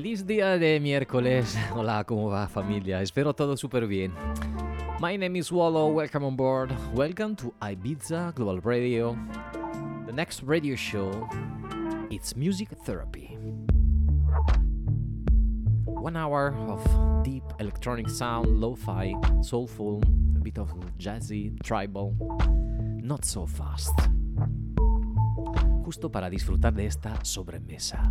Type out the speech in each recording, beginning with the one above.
Feliz día de miércoles. Hola, ¿cómo va familia? Espero todo súper bien. My name is Wallow. Welcome on board. Welcome to Ibiza Global Radio. The next radio show, it's music therapy. One hour of deep electronic sound, lo-fi, soulful, a bit of jazzy, tribal, not so fast. Justo para disfrutar de esta sobremesa.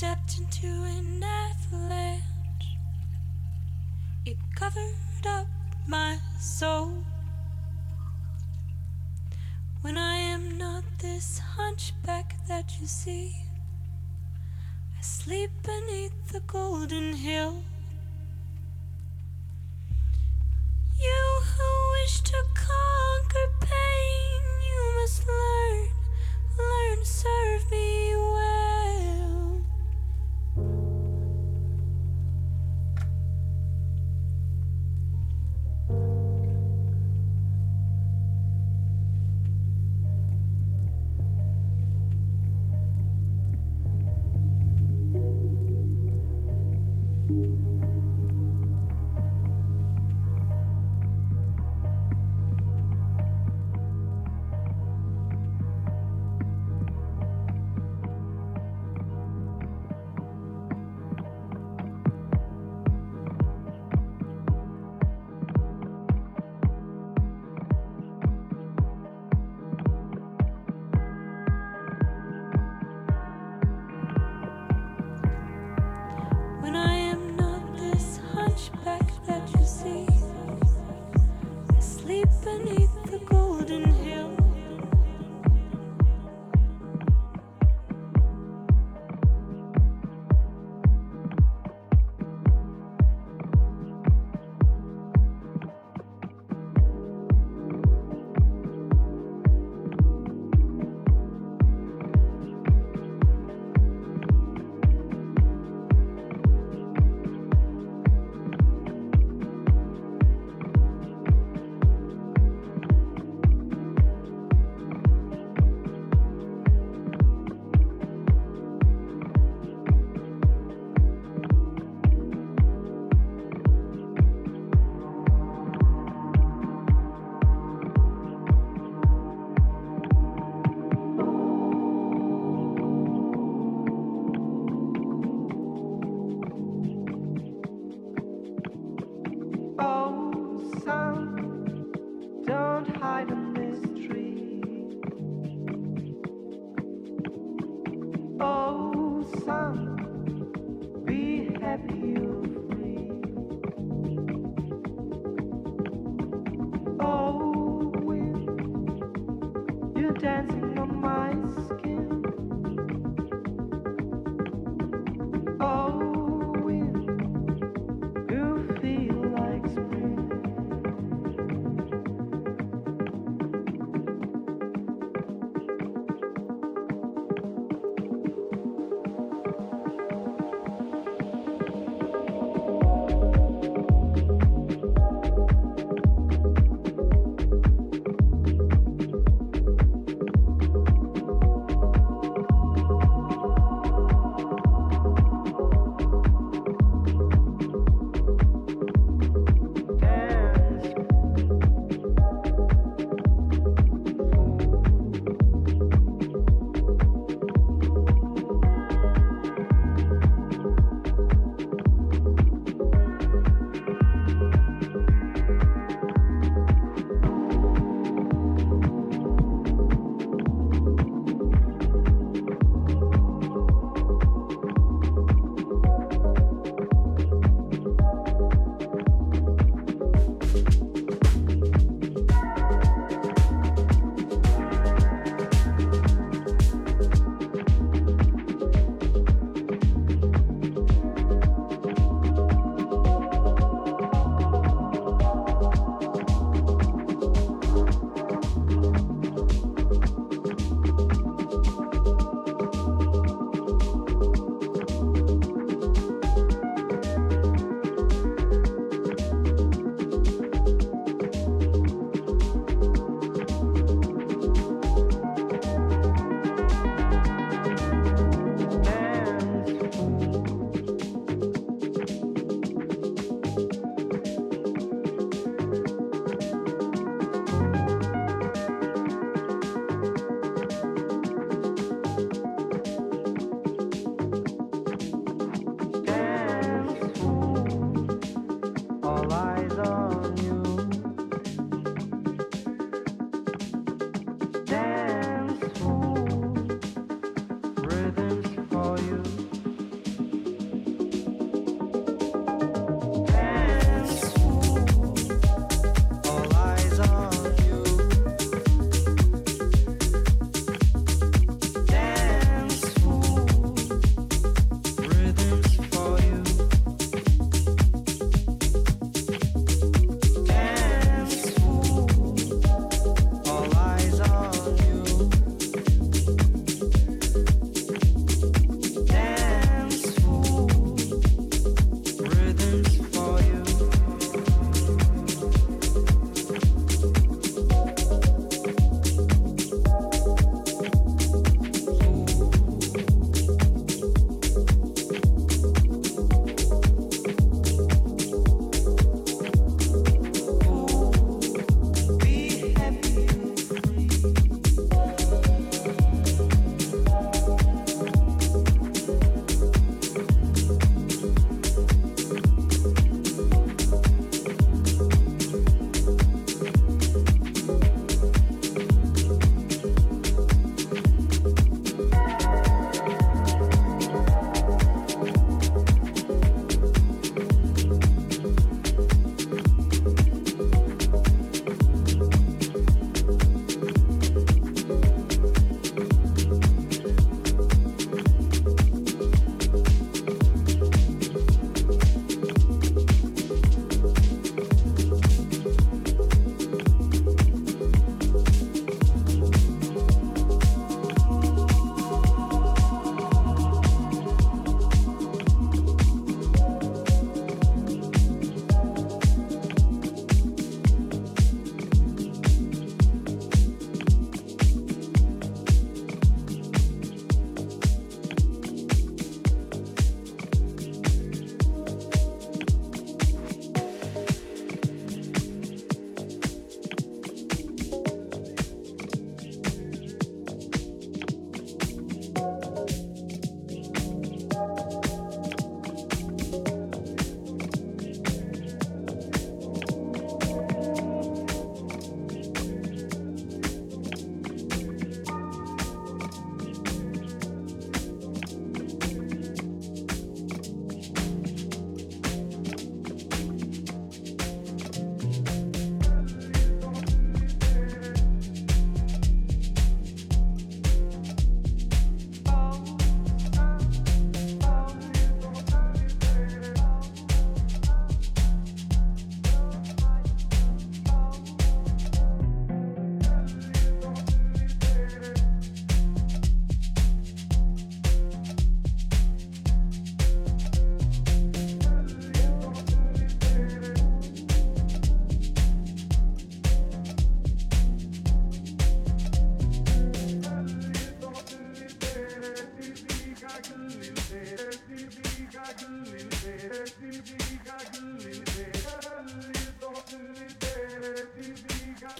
stepped into an avalanche. It covered up my soul. When I am not this hunchback that you see, I sleep beneath the golden hill.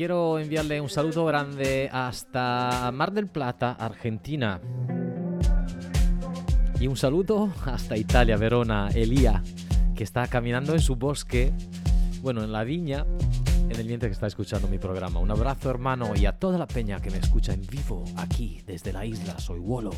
Quiero enviarle un saludo grande hasta Mar del Plata, Argentina. Y un saludo hasta Italia, Verona, Elía, que está caminando en su bosque, bueno, en la viña, en el mientras que está escuchando mi programa. Un abrazo hermano y a toda la peña que me escucha en vivo aquí desde la isla. Soy Wolo.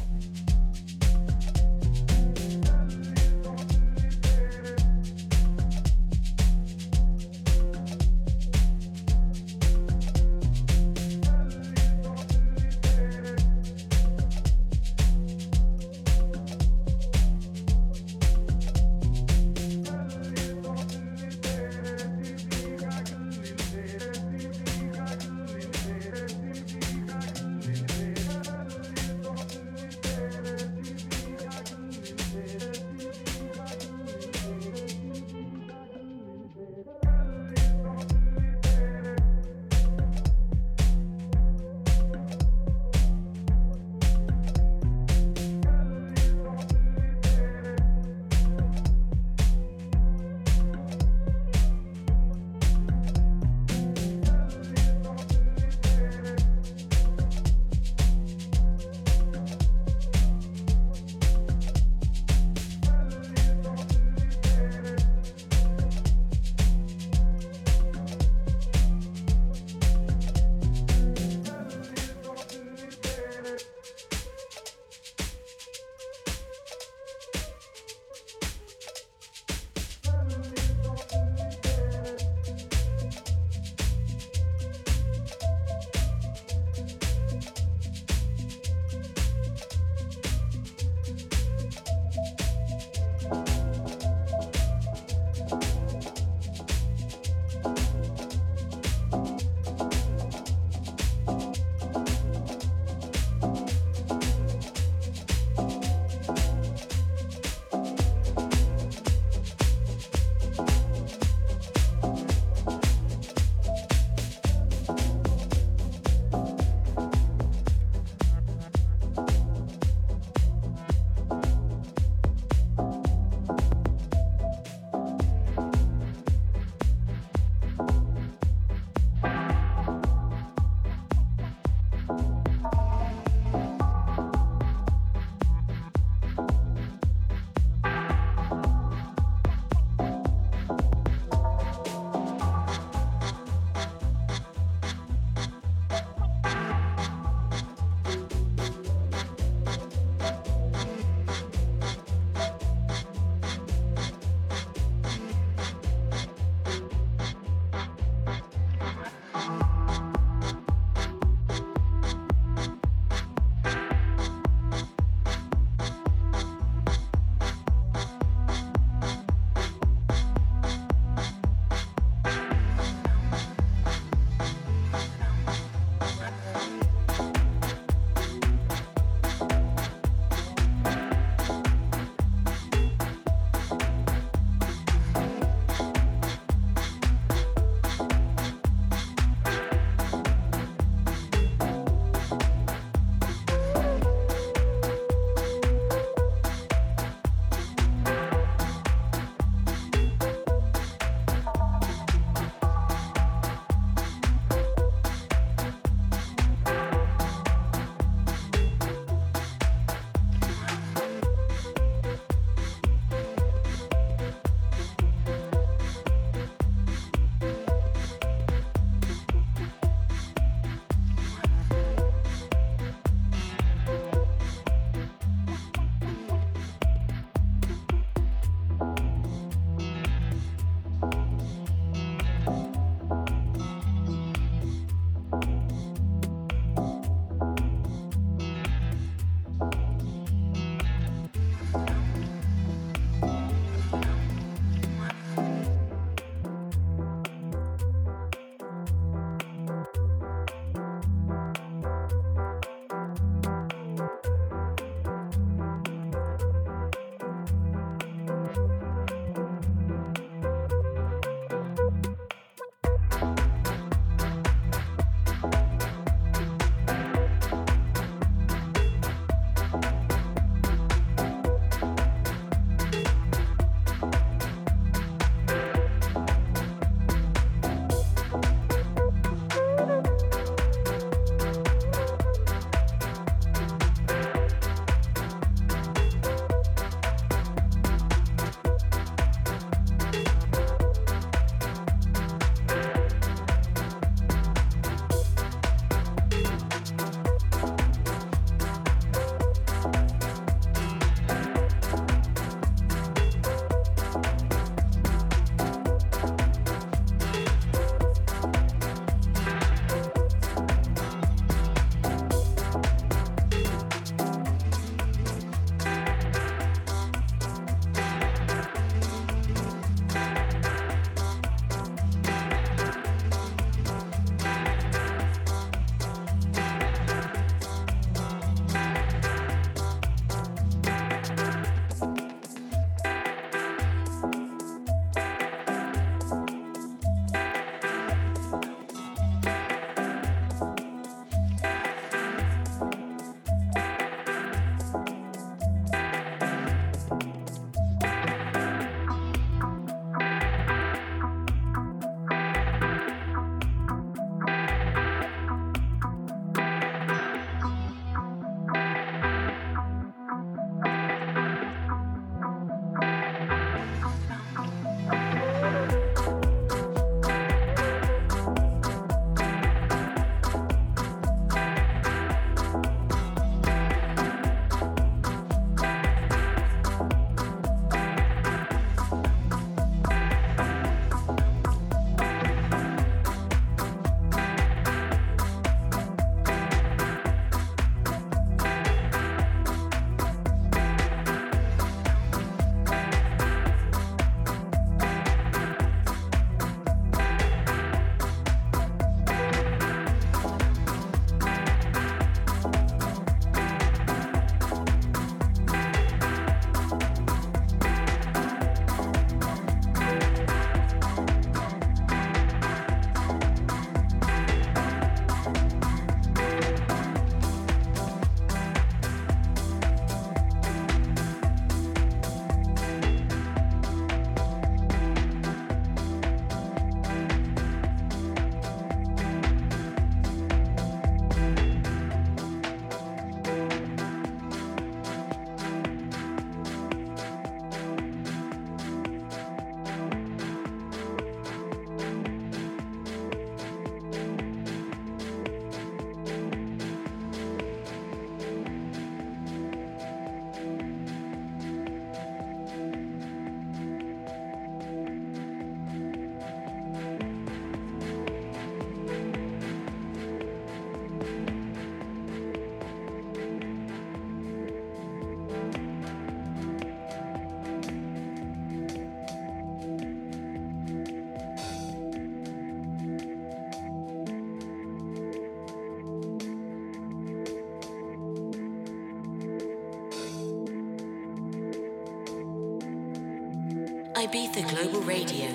Ibiza Global Radio.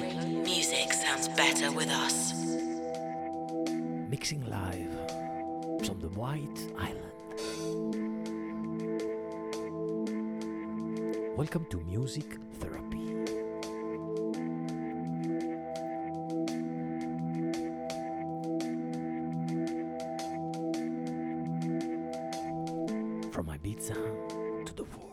Music sounds better with us. Mixing live from the White Island. Welcome to Music Therapy. From Ibiza to the world.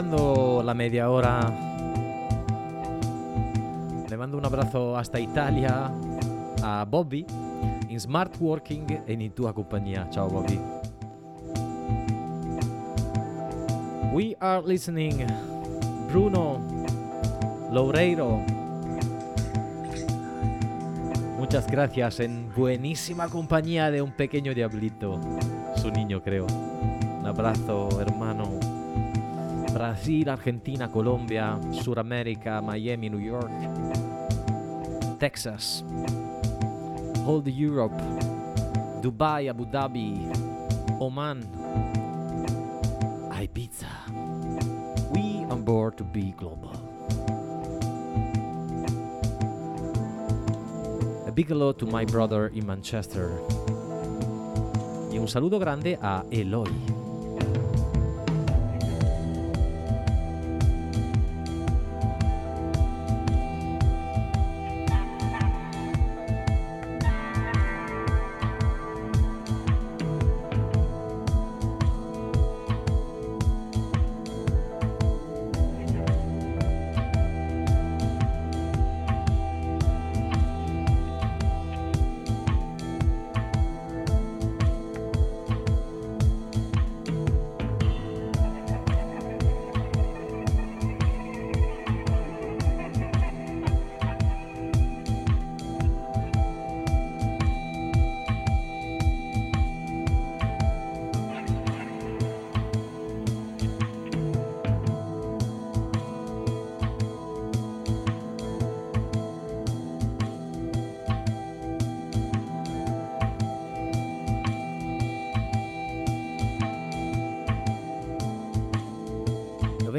La media hora, le mando un abrazo hasta Italia a Bobby in Smart Working e in tua compagnia. Bobby. We are listening Bruno Loureiro. Muchas gracias en buenísima compañía de un pequeño diablito, su niño creo. Un abrazo hermano. Brasil, Argentina, Colombia, Suramérica, Miami, New York, Texas, all Europe, Dubai, Abu Dhabi, Oman, Ibiza. We on board to be global. A big hello to my brother in Manchester. Y un saludo grande a Eloy.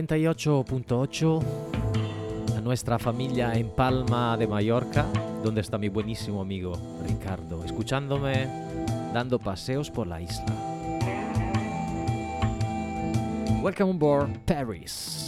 ...98.8... ...a nuestra familia en Palma de Mallorca, donde está mi buenísimo amigo Ricardo, escuchándome, dando paseos por la isla. Welcome on board Paris.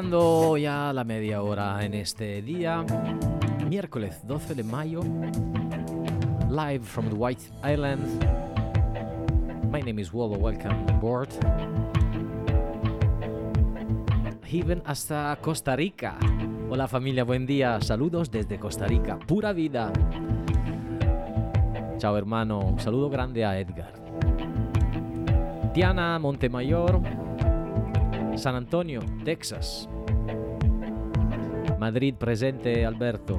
Ya la media hora en este día, miércoles 12 de mayo, live from the White Island. My name is Wallo, welcome on board. Even hasta Costa Rica. Hola familia, buen día. Saludos desde Costa Rica. Pura vida. Chao hermano, un saludo grande a Edgar. Tiana Montemayor, San Antonio, Texas. Madrid presente, Alberto.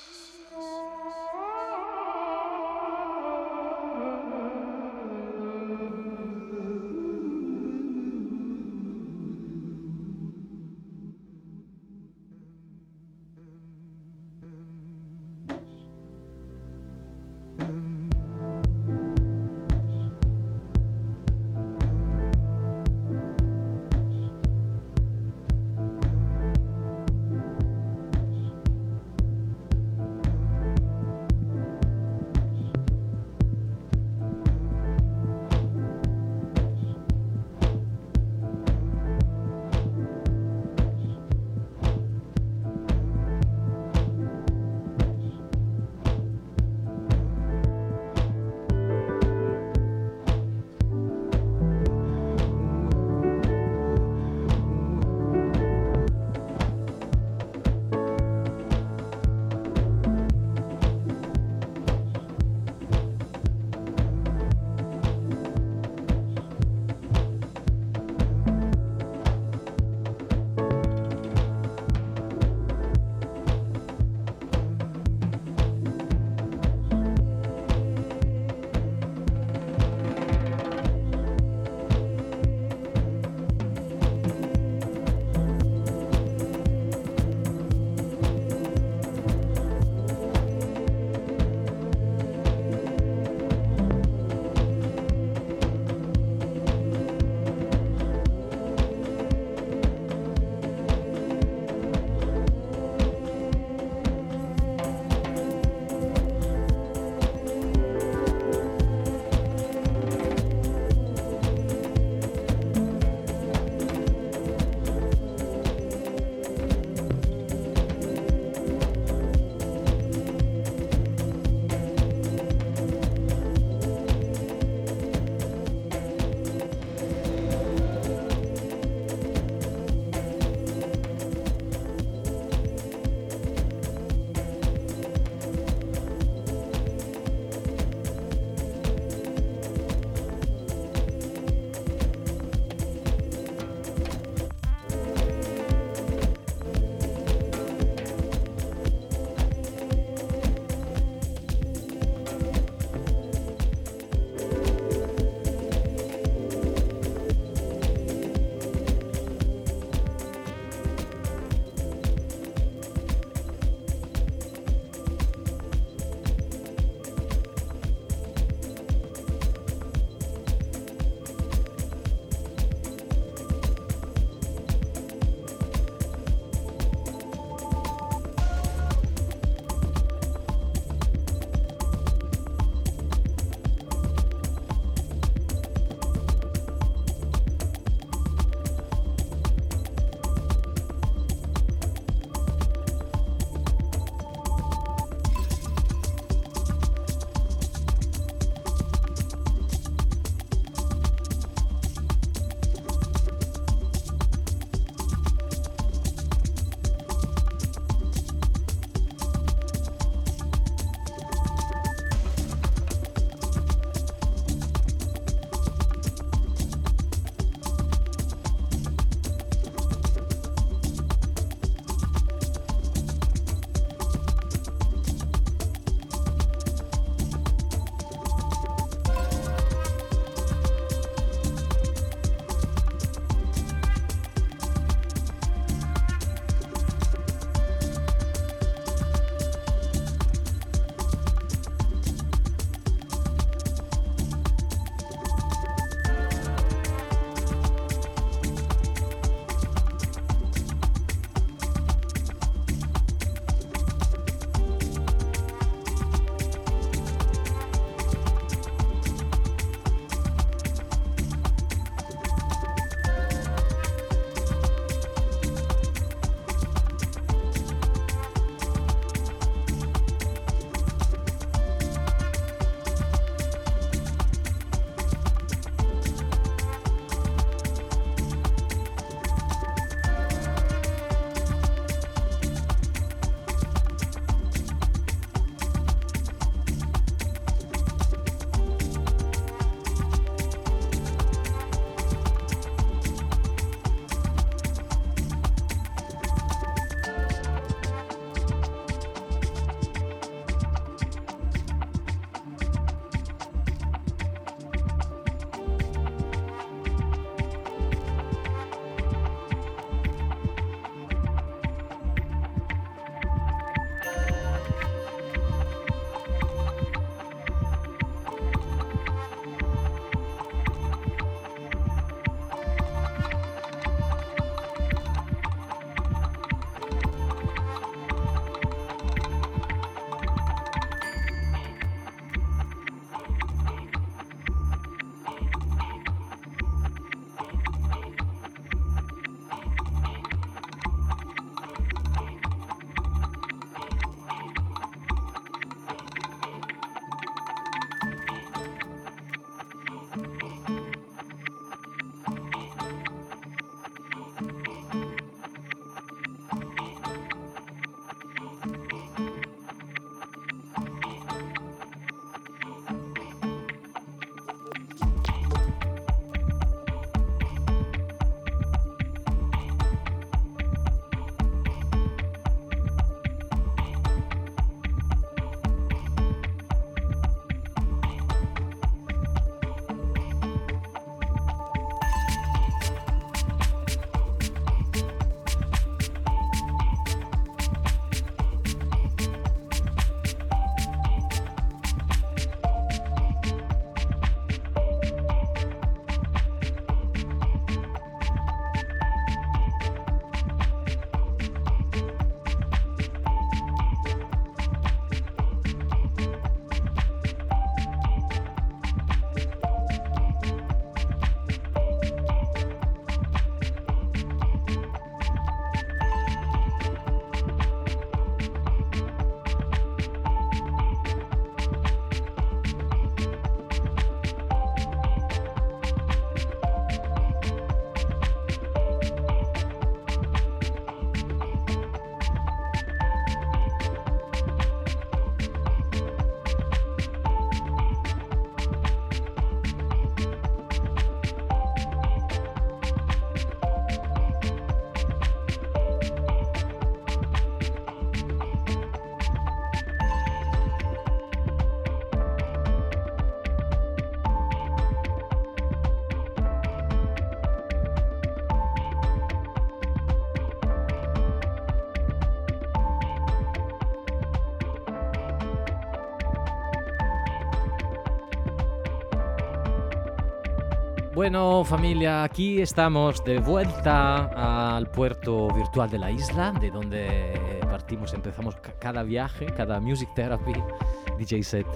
Bueno, familia, aquí estamos de vuelta al puerto virtual de la isla, de donde partimos, empezamos cada viaje, cada Music Therapy DJ set.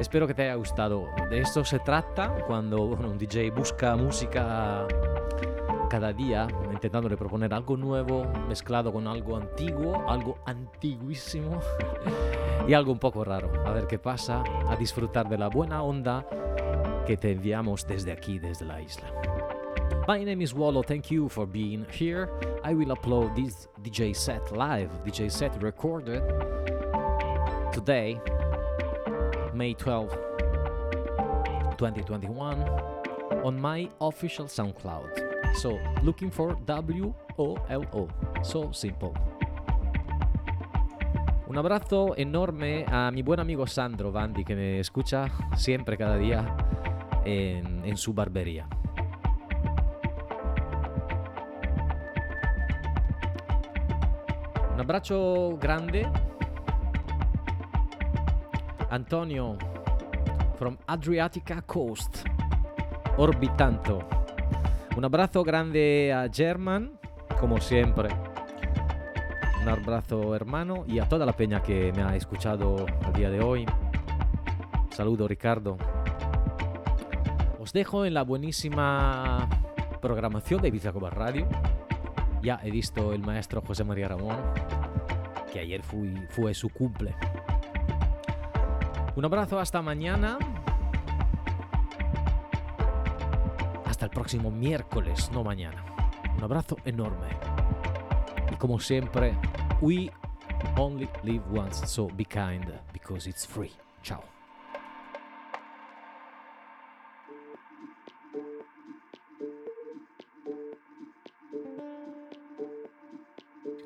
Espero que te haya gustado. De esto se trata cuando un DJ busca música cada día, intentándole proponer algo nuevo, mezclado con algo antiguo, algo antiguísimo y algo un poco raro. A ver qué pasa, a disfrutar de la buena onda que te enviamos desde aquí, desde la isla. My name is Wallo, thank you for being here. I will upload this DJ set live, DJ set recorded today, May 12, 2021, on my official SoundCloud. So, looking for W O L O. So simple. Un abrazo enorme a mi buen amigo Sandro Bandi que me escucha siempre, cada día en, en su barbería. Un abbraccio grande. Antonio from Adriatica Coast, orbitando. Un abrazo grande a German, como siempre. Un abrazo hermano y a toda la peña que me ha escuchado el día de hoy. Saludo Ricardo. Os dejo en la buenísima programación de Ibiza Cobar Radio. Ya he visto el maestro José María Ramón, que ayer fui, fue su cumple. Un abrazo hasta mañana. Hasta el próximo miércoles, no mañana. Un abrazo enorme. Y como siempre, we only live once, so be kind because it's free. Ciao.